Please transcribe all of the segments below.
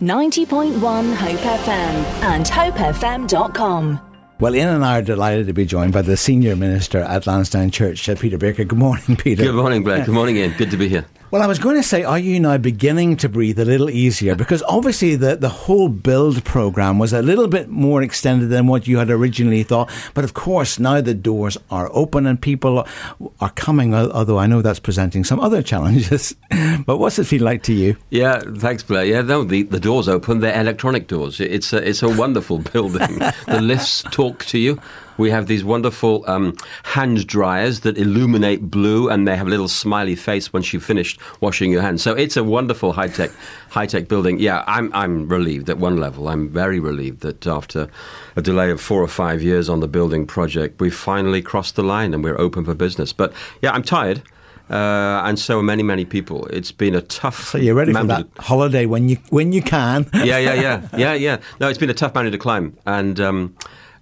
90.1 Hope FM and hopefm.com. Well, Ian and I are delighted to be joined by the senior minister at Lansdowne Church, Peter Baker. Good morning, Peter. Good morning, Blair. Good morning, Ian. Good to be here. Well, I was going to say, are you now beginning to breathe a little easier? Because obviously the, the whole build program was a little bit more extended than what you had originally thought. But of course, now the doors are open and people are coming, although I know that's presenting some other challenges. but what's it feel like to you? Yeah, thanks, Blair. Yeah, no, the, the doors open. They're electronic doors. It's a, it's a wonderful building. the lifts talk to you. We have these wonderful um, hand dryers that illuminate blue, and they have a little smiley face once you've finished washing your hands. So it's a wonderful high tech high tech building. Yeah, I'm I'm relieved at one level. I'm very relieved that after a delay of four or five years on the building project, we've finally crossed the line and we're open for business. But yeah, I'm tired. Uh, and so are many, many people. It's been a tough. So you're ready for that to, holiday when you when you can. yeah, yeah, yeah, yeah, yeah. No, it's been a tough mountain to climb, and um,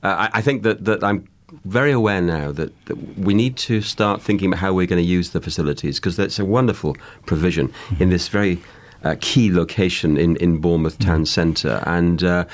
I, I, think that, that I'm very aware now that, that, we need to start thinking about how we're going to use the facilities because that's a wonderful provision in this very uh, key location in, in Bournemouth town mm-hmm. centre. And uh,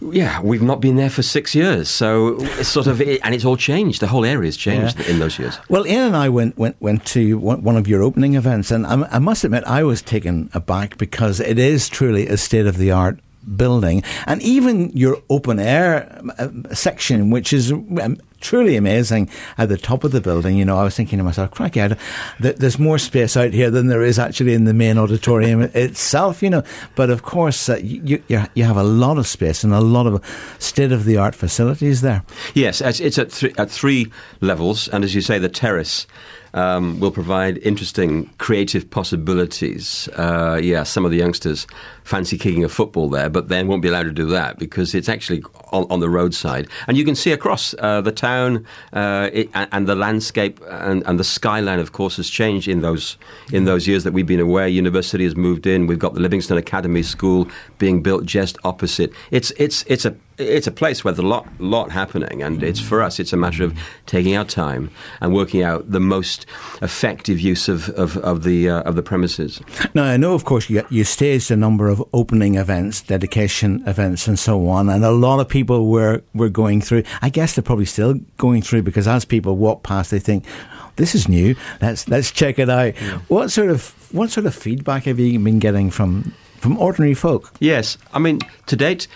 yeah, we've not been there for six years. So it's sort of, and it's all changed. The whole area has changed yeah. in those years. Well, Ian and I went, went, went to one of your opening events, and I, I must admit, I was taken aback because it is truly a state of the art building, and even your open air uh, section, which is um, truly amazing at the top of the building. You know, I was thinking to myself, out, there's more space out here than there is actually in the main auditorium itself. You know, but of course, uh, you, you, you have a lot of space and a lot of state of the art facilities there. Yes, it's at, th- at three levels, and as you say, the terrace um, will provide interesting creative possibilities. Uh, yeah, some of the youngsters fancy kicking a football there, but then won't be allowed to do that because it's actually on, on the roadside. And you can see across uh, the town uh, it, and the landscape and, and, the skyline, of course, has changed in those, in those years that we've been away. University has moved in. We've got the Livingstone Academy School being built just opposite. It's, it's, it's a it's a place where there's a lot, lot happening, and it's for us. It's a matter of taking our time and working out the most effective use of, of, of the uh, of the premises. Now, I know, of course, you, you staged a number of opening events, dedication events, and so on, and a lot of people were were going through. I guess they're probably still going through because as people walk past, they think, "This is new. Let's let's check it out." Yeah. What sort of what sort of feedback have you been getting from from ordinary folk? Yes, I mean to date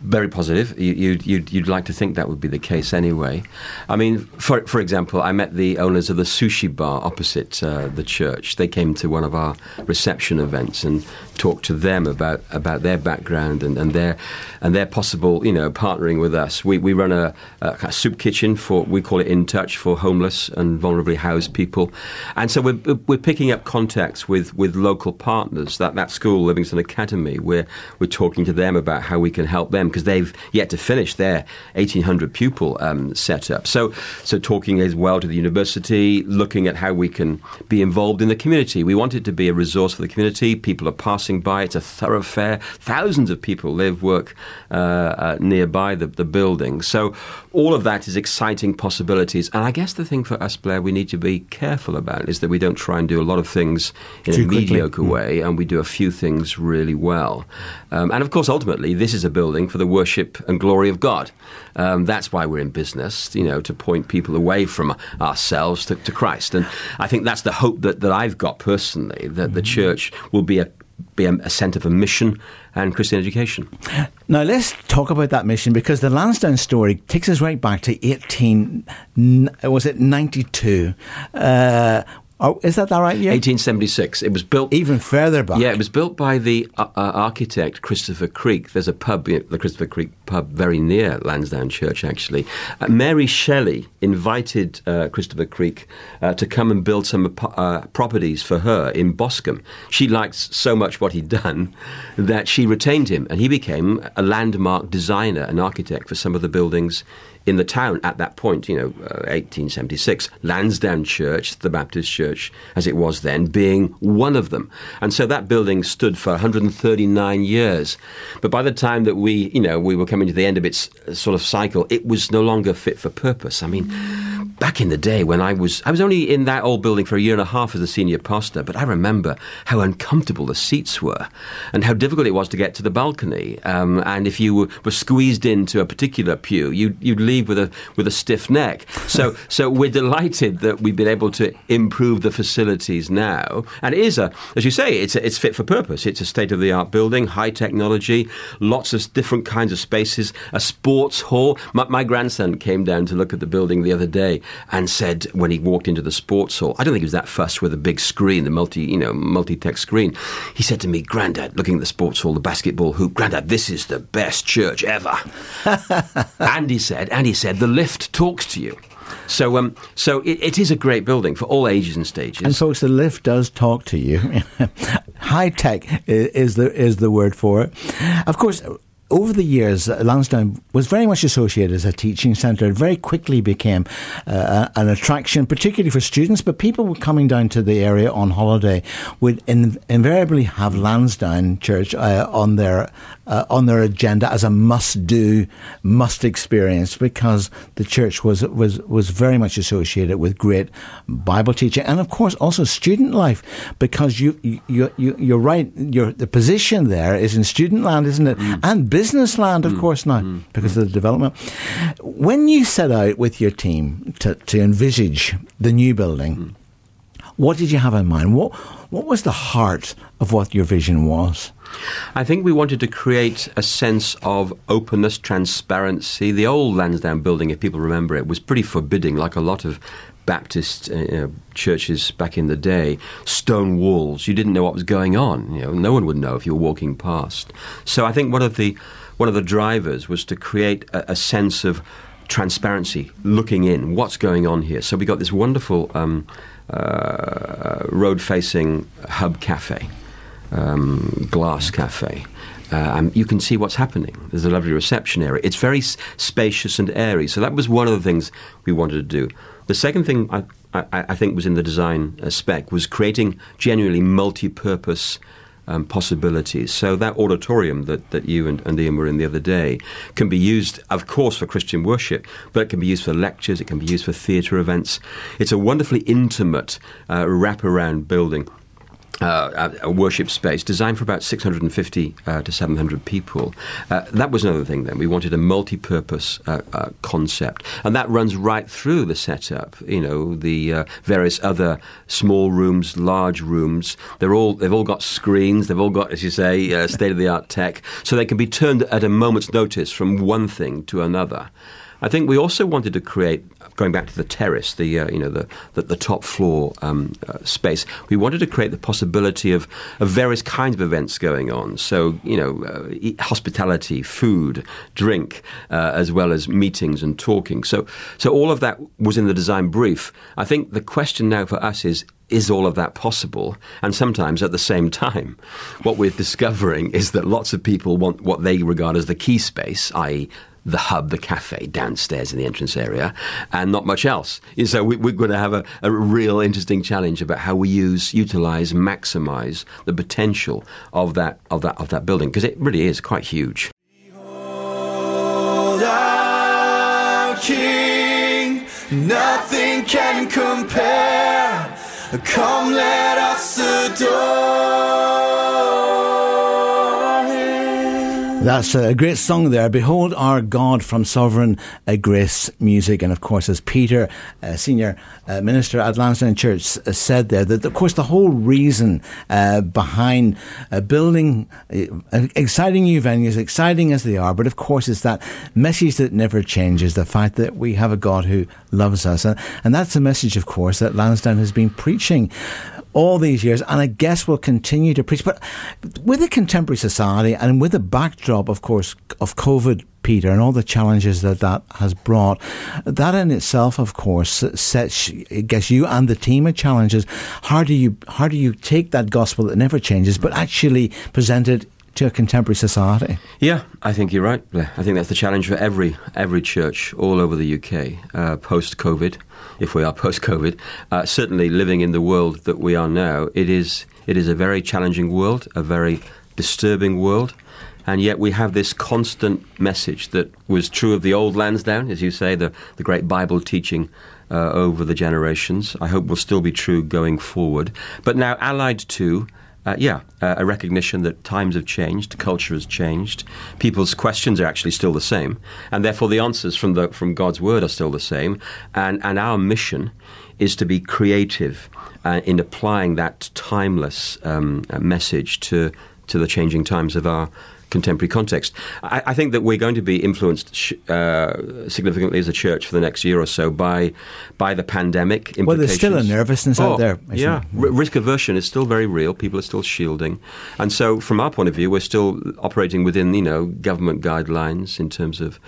very positive. You, would you'd, you'd like to think that would be the case anyway. I mean, for, for example, I met the owners of the sushi bar opposite uh, the church. They came to one of our reception events and talked to them about, about their background and, and, their, and their possible, you know, partnering with us. We, we run a, a soup kitchen for, we call it In Touch, for homeless and vulnerably housed people. And so we're, we're picking up contacts with, with local partners. That, that school, Livingstone Academy, we're, we're talking to them about how we can help them because they've yet to finish their 1,800 pupil um, setup. So, so talking as well to the university, looking at how we can be involved in the community. We want it to be a resource for the community. People are passing by. It's a thoroughfare. Thousands of people live, work uh, uh, nearby the, the building. So all of that is exciting possibilities. And I guess the thing for us, Blair, we need to be careful about is that we don't try and do a lot of things in Too a quickly. mediocre mm. way, and we do a few things really well. Um, and of course, ultimately, this is a building for the worship and glory of God. Um, that's why we're in business, you know, to point people away from ourselves to, to Christ. And I think that's the hope that, that I've got personally, that mm-hmm. the church will be a be a, a centre for mission and Christian education. Now let's talk about that mission because the Lansdowne story takes us right back to eighteen. Was it ninety two? Uh, Oh, is that the right year? 1876. It was built even further back. Yeah, it was built by the uh, uh, architect Christopher Creeke. There's a pub, the Christopher Creeke pub, very near Lansdowne Church. Actually, uh, Mary Shelley invited uh, Christopher Creeke uh, to come and build some uh, properties for her in Boscombe. She liked so much what he'd done that she retained him, and he became a landmark designer and architect for some of the buildings in the town at that point, you know, uh, 1876, Lansdowne Church, the Baptist church as it was then, being one of them. And so that building stood for 139 years. But by the time that we, you know, we were coming to the end of its uh, sort of cycle, it was no longer fit for purpose. I mean, back in the day when I was, I was only in that old building for a year and a half as a senior pastor, but I remember how uncomfortable the seats were and how difficult it was to get to the balcony. Um, and if you were, squeezed into a particular pew, you'd, you'd leave with a, with a stiff neck. So, so we're delighted that we've been able to improve the facilities now. And it is a, as you say, it's, a, it's fit for purpose. It's a state of the art building, high technology, lots of different kinds of spaces, a sports hall. My, my grandson came down to look at the building the other day and said when he walked into the sports hall, I don't think he was that fussed with a big screen, the multi, you know, multi-tech screen. He said to me, "Grandad, looking at the sports hall, the basketball hoop, Grandad, this is the best church ever." and he said, and he said, the lift talks to you. So, um, so it, it is a great building for all ages and stages. And folks, the lift does talk to you. High tech is the is the word for it. Of course, over the years, Lansdowne was very much associated as a teaching centre. It very quickly became uh, an attraction, particularly for students. But people were coming down to the area on holiday would in, invariably have Lansdowne Church uh, on their uh, on their agenda as a must-do, must experience because the church was was was very much associated with great Bible teaching and, of course, also student life. Because you you you you're right. Your the position there is in student land, isn't it? Mm. And business land, of mm. course, now mm. because mm. of the development. When you set out with your team to, to envisage the new building, mm. what did you have in mind? What what was the heart of what your vision was? I think we wanted to create a sense of openness, transparency. The old Lansdowne building, if people remember it, was pretty forbidding, like a lot of Baptist uh, churches back in the day, stone walls. You didn't know what was going on. You know, no one would know if you were walking past. So I think one of the one of the drivers was to create a, a sense of transparency, looking in, what's going on here. So we got this wonderful um, uh, road-facing hub cafe, um, glass cafe. Uh, you can see what's happening. There's a lovely reception area. It's very s- spacious and airy. So that was one of the things we wanted to do. The second thing I, I, I think was in the design uh, spec was creating genuinely multi-purpose um, possibilities. So that auditorium that, that you and, and, Ian were in the other day can be used, of course, for Christian worship, but it can be used for lectures, it can be used for theatre events. It's a wonderfully intimate uh, wraparound building uh, a worship space designed for about 650 uh, to 700 people. Uh, that was another thing then. We wanted a multi purpose uh, uh, concept. And that runs right through the setup. You know, the uh, various other small rooms, large rooms, they're all, they've all got screens, they've all got, as you say, state of the art tech. So they can be turned at a moment's notice from one thing to another. I think we also wanted to create, going back to the terrace, the uh, you know the the, the top floor um, uh, space. We wanted to create the possibility of, of various kinds of events going on. So you know, uh, hospitality, food, drink, uh, as well as meetings and talking. So so all of that was in the design brief. I think the question now for us is is all of that possible? And sometimes at the same time, what we're discovering is that lots of people want what they regard as the key space, i.e., the hub, the cafe downstairs in the entrance area, and not much else. So we, are going to have a, a, real interesting challenge about how we use, utilize, maximize the potential of that of that of that building because it really is quite huge. King, nothing can compare. Come, let us adore. That's a great song there. Behold our God from Sovereign uh, Grace Music. And of course, as Peter, uh, senior uh, minister at Lansdowne Church, uh, said there, that of course the whole reason uh, behind building exciting new venues, exciting as they are, but of course, it's that message that never changes the fact that we have a God who loves us. And, and that's a message, of course, that Lansdowne has been preaching all these years, and I guess will continue to preach. But with a contemporary society and with the backdrop, of course, of COVID, Peter, and all the challenges that that has brought, that in itself, of course, sets, I guess, you and the team a challenges. How do you how do you take that gospel that never changes, but actually present it to a contemporary society. Yeah, I think you're right. I think that's the challenge for every every church all over the UK uh, post COVID, if we are post COVID. Uh, certainly, living in the world that we are now, it is it is a very challenging world, a very disturbing world. And yet we have this constant message that was true of the old Lansdowne, as you say, the, the great Bible teaching uh, over the generations. I hope will still be true going forward. But now allied to uh, yeah, uh, a recognition that times have changed, culture has changed, people's questions are actually still the same, and therefore the answers from the from God's word are still the same, and and our mission is to be creative uh, in applying that timeless um, message to to the changing times of our contemporary context. I, I, think that we're going to be influenced sh- uh, significantly as a church for the next year or so by by the pandemic. Well, there's still a nervousness oh, out there. Yeah, R- risk aversion is still very real. People are still shielding, and so from our point of view, we're still operating within you know government guidelines in terms of.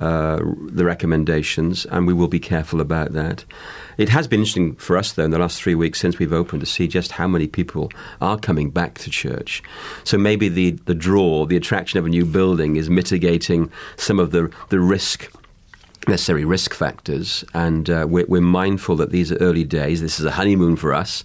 Uh, the recommendations, and we will be careful about that. It has been interesting for us, though, in the last three weeks since we've opened to see just how many people are coming back to church. So maybe the, the draw, the attraction of a new building is mitigating some of the, the risk necessary risk factors, and uh, we're, we're, mindful that these are early days. This is a honeymoon for us,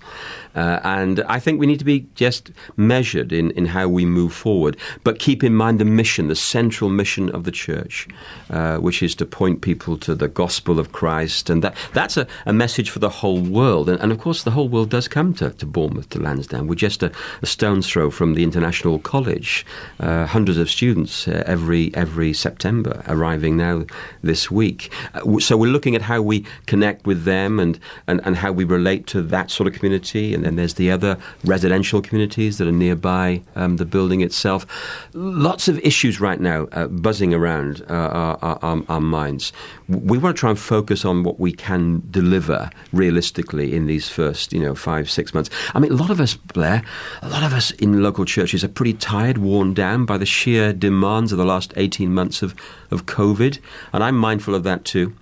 uh, and I think we need to be just measured in, in how we move forward, but keep in mind the mission, the central mission of the church, uh, which is to point people to the gospel of Christ, and that that's a, a message for the whole world. And, and, of course, the whole world does come to, to Bournemouth, to Lansdowne. We're just a, a stone's throw from the international college. Uh, hundreds of students uh, every every September arriving now this week. Uh, so we're looking at how we connect with them and, and, and how we relate to that sort of community and then there's the other residential communities that are nearby um, the building itself. Lots of issues right now uh, buzzing around uh, our, our, our, minds. We want to try and focus on what we can deliver realistically in these first, you know, five, six months. I mean, a lot of us, Blair, a lot of us in local churches are pretty tired, worn down by the sheer demands of the last 18 months of, of COVID, and I'm mindful of that too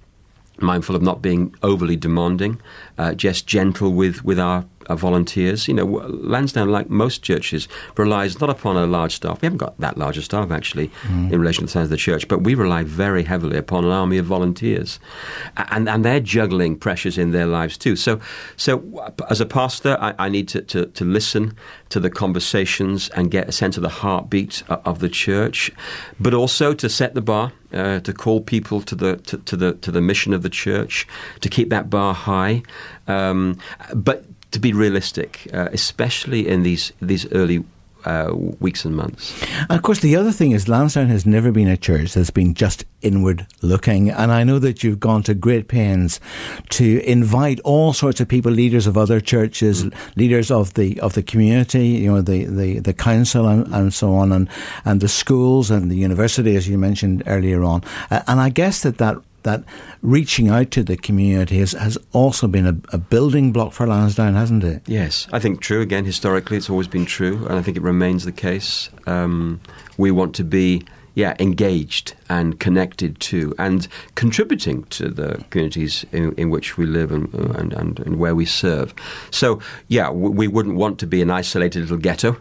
mindful of not being overly demanding, uh, just gentle with, with our volunteers. You know, Lansdowne, like most churches, relies not upon a large staff. We haven't got that large a staff actually mm. in relation to the size of the church, but we rely very heavily upon an army of volunteers, and and they're juggling pressures in their lives too. So, so as a pastor, I, I need to, to, to listen to the conversations and get a sense of the heartbeat of the church, but also to set the bar. Uh, to call people to the to, to, the to the mission of the church, to keep that bar high, um, but to be realistic, uh, especially in these these early uh, weeks and months. And of course, the other thing is Lansdowne has never been a church that's been just inward looking. And I know that you've gone to great pains to invite all sorts of people, leaders of other churches, mm. leaders of the of the community, you know, the, the, the council and, and so on, and, and the schools and the university, as you mentioned earlier on. Uh, and I guess that that that reaching out to the community has, has also been a, a, building block for Lansdowne, hasn't it? Yes, I think true. Again, historically, it's always been true, and I think it remains the case. Um, we want to be yeah, engaged and connected to and contributing to the communities in, in which we live and, and, and, and, where we serve. So, yeah, we wouldn't want to be an isolated little ghetto.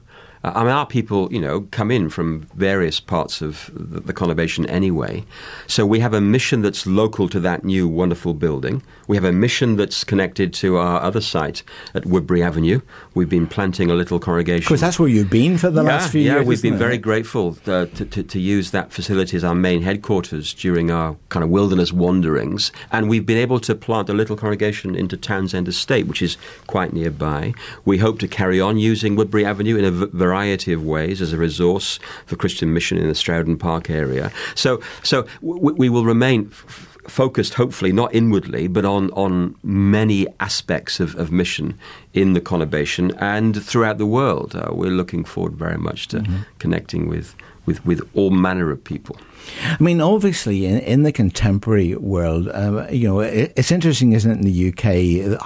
I mean, our people, you know, come in from various parts of the, the, conurbation anyway. So we have a mission that's local to that new wonderful building. We have a mission that's connected to our other site at Woodbury Avenue. We've been planting a little congregation. Because that's where you've been for the yeah, last few yeah, years. Yeah, we've been it? very grateful uh, to, to, to, use that facility as our main headquarters during our kind of wilderness wanderings. And we've been able to plant a little congregation into Townsend Estate, which is quite nearby. We hope to carry on using Woodbury Avenue in a variety variety of ways as a resource for Christian mission in the Strouden Park area. So, so we, we will remain. F- focused, hopefully, not inwardly, but on, on many aspects of, of mission in the conurbation and throughout the world. Uh, we're looking forward very much to mm-hmm. connecting with, with, with all manner of people. I mean, obviously, in, in the contemporary world, uh, you know, it, it's interesting, isn't it, in the UK?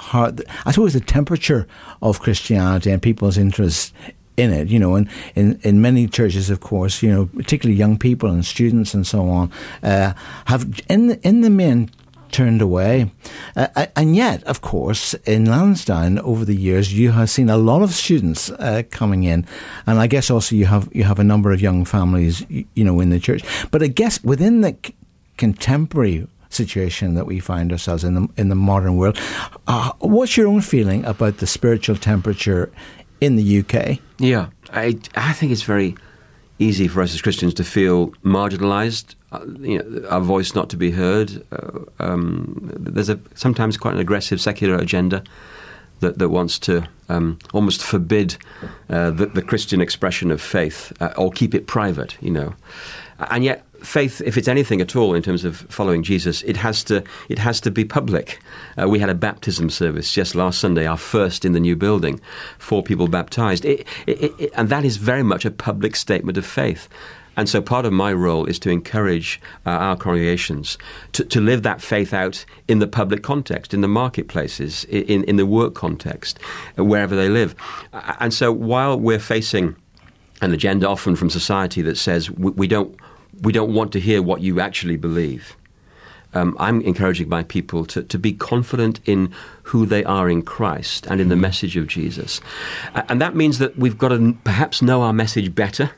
I suppose the temperature of Christianity and people's interest in it, you know, and in, in many churches, of course, you know, particularly young people and students and so on, uh, have in the, in the main turned away. Uh, and yet, of course, in Lansdowne over the years, you have seen a lot of students uh, coming in, and I guess also you have you have a number of young families, you know, in the church. But I guess within the c- contemporary situation that we find ourselves in the in the modern world, uh, what's your own feeling about the spiritual temperature in the UK? Yeah, I, I think it's very easy for us as Christians to feel marginalized, uh, you know, our voice not to be heard. Uh, um, there's a sometimes quite an aggressive secular agenda that, that wants to um, almost forbid uh, the, the, Christian expression of faith uh, or keep it private, you know. And yet, faith, if it's anything at all in terms of following Jesus, it has to it has to be public. Uh, we had a baptism service just last Sunday, our first in the new building, four people baptized, it, it, it, and that is very much a public statement of faith. And so part of my role is to encourage uh, our congregations to, to live that faith out in the public context, in the marketplaces, in, in the work context, uh, wherever they live. And so while we're facing an agenda often from society that says we, we don't, we don't want to hear what you actually believe, um, I'm encouraging my people to, to be confident in who they are in Christ and in the message of Jesus. And that means that we've got to perhaps know our message better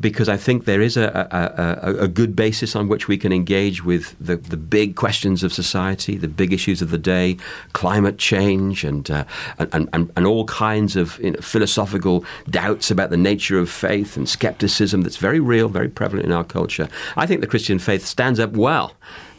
because I think there is a, a, a, a, good basis on which we can engage with the, the big questions of society, the big issues of the day, climate change, and uh, and, and, and, all kinds of you know, philosophical doubts about the nature of faith and skepticism that's very real, very prevalent in our culture. I think the Christian faith stands up well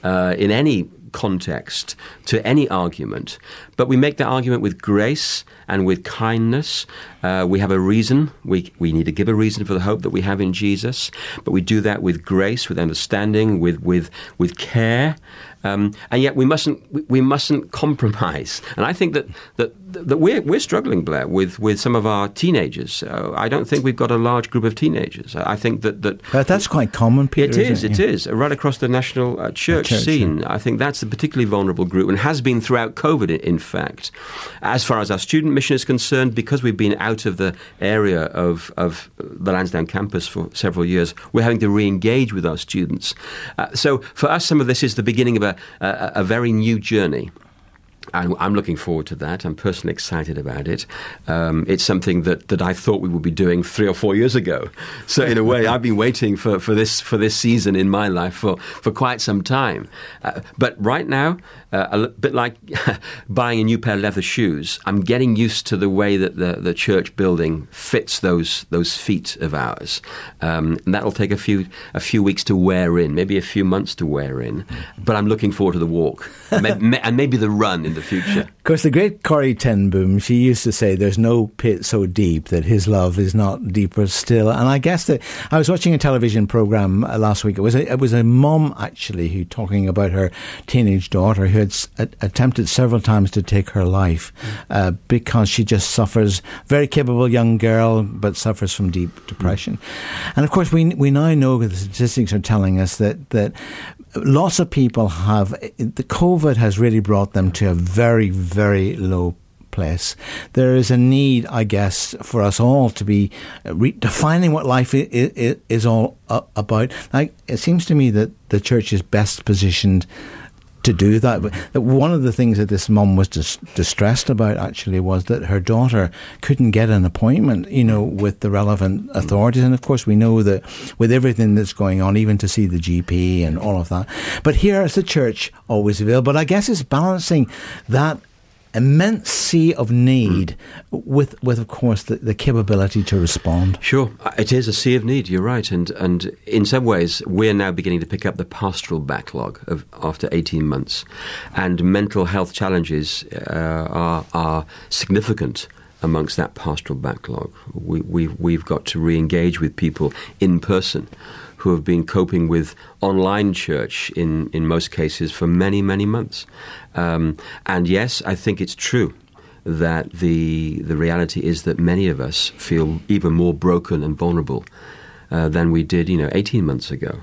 uh, in any context to any argument, but we make that argument with grace and with kindness. Uh, we have a reason. We, we need to give a reason for the hope that we have in Jesus, but we do that with grace, with understanding, with, with, with care. Um, and yet we mustn't we mustn't compromise. And I think that that, that we're we're struggling, Blair, with, with some of our teenagers. Uh, I don't think we've got a large group of teenagers. I think that that but that's quite common. Peter, it is. It, it is right across the national uh, church, church, scene. Yeah. I think that's a particularly vulnerable group and has been throughout COVID. In fact, as far as our student mission is concerned, because we've been out of the area of of the Lansdowne campus for several years, we're having to re-engage with our students. Uh, so for us, some of this is the beginning of a a, a very new journey. I'm, I'm, looking forward to that. I'm personally excited about it. Um, it's something that, that I thought we would be doing three or four years ago. So in a way, I've been waiting for, for this for this season in my life for, for quite some time. Uh, but right now, uh, a bit like buying a new pair of leather shoes, I'm getting used to the way that the, the church building fits those those feet of ours. Um, and that'll take a few a few weeks to wear in, maybe a few months to wear in. But I'm looking forward to the walk and maybe the run the future. Of course, the great Corrie ten Boom, she used to say, "There's no pit so deep that his love is not deeper still." And I guess that I was watching a television program uh, last week. It was a, it was a mom actually who talking about her teenage daughter who had attempted several times to take her life uh, because she just suffers. Very capable young girl, but suffers from deep depression. And of course, we we now know the statistics are telling us that that lots of people have the COVID has really brought them to a very very low place. There is a need, I guess, for us all to be uh, redefining what life is, all uh, about. Like it seems to me that the church is best positioned to do that. But one of the things that this mum was dis- distressed about actually was that her daughter couldn't get an appointment, you know, with the relevant authorities. And of course, we know that with everything that's going on, even to see the GP and all of that. But here is the church always available. But I guess it's balancing that immense sea of need mm. with, with of course, the, the capability to respond. Sure. It is a sea of need, you're right. And, and in some ways, we're now beginning to pick up the pastoral backlog of after 18 months. And mental health challenges uh, are, are significant amongst that pastoral backlog. We, we, we've got to re engage with people in person who have been coping with online church in, in most cases for many, many months. Um, and yes, I think it's true that the, the reality is that many of us feel even more broken and vulnerable uh, than we did, you know, 18 months ago.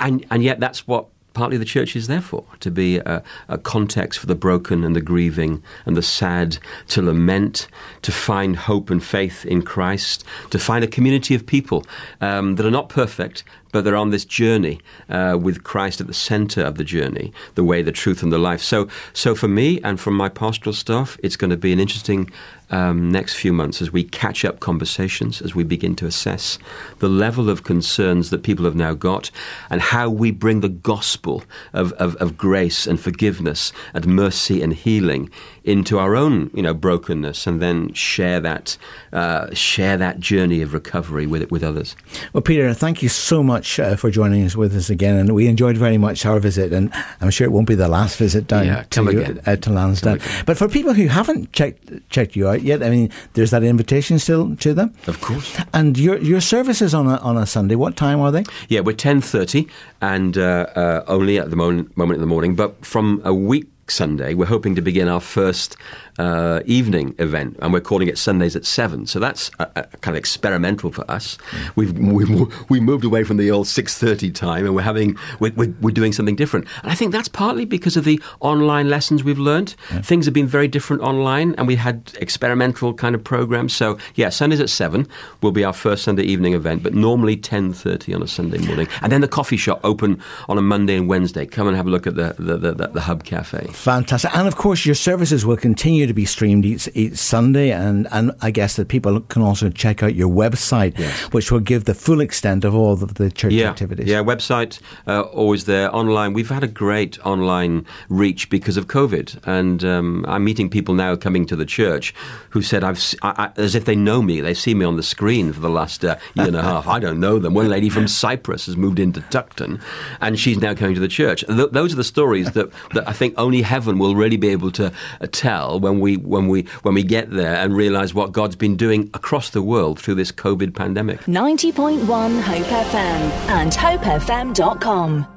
And, and yet that's what partly the church is there for to be a, a, context for the broken and the grieving and the sad, to lament, to find hope and faith in Christ, to find a community of people um, that are not perfect, but they're on this journey uh, with Christ at the center of the journey, the way, the truth, and the life. So, so for me and from my pastoral staff, it's going to be an interesting um, next few months as we catch up conversations, as we begin to assess the level of concerns that people have now got, and how we bring the gospel of, of, of grace and forgiveness and mercy and healing into our own, you know, brokenness, and then share that uh, share that journey of recovery with with others. Well, Peter, thank you so much uh, for joining us with us again, and we enjoyed very much our visit, and I'm sure it won't be the last visit down yeah, to, again. Uh, to Lansdowne. But for people who haven't checked checked you out yet, I mean, there's that invitation still to them, of course. And your your services on a on a Sunday, what time are they? Yeah, we're ten thirty, and uh, uh, only at the moment, moment in the morning. But from a week Sunday, we're hoping to begin our first uh, evening event, and we're calling it Sundays at seven. So that's a, a kind of experimental for us. Mm. We've, we've we moved away from the old six thirty time, and we're having we're, we're, we're, doing something different. And I think that's partly because of the online lessons we've learned. Yeah. Things have been very different online, and we had experimental kind of programs. So yeah, Sundays at seven will be our first Sunday evening event, but normally ten thirty on a Sunday morning, and then the coffee shop open on a Monday and Wednesday. Come and have a look at the the, the, the, the Hub Cafe. Fantastic, and of course your services will continue to be streamed each, each Sunday, and, and I guess that people can also check out your website, yes. which will give the full extent of all of the church yeah. activities. Yeah, website uh, always there online. We've had a great online reach because of COVID, and um, I'm meeting people now coming to the church who said I've I, I, as if they know me. They see me on the screen for the last uh, year and a half. I don't know them. One lady from Cyprus has moved into Tuckton, and she's now coming to the church. Th- those are the stories that, that I think only heaven will really be able to uh, tell when we when we when we get there and realize what God's been doing across the world through this COVID pandemic. 90.1 Hope FM and hopefm.com.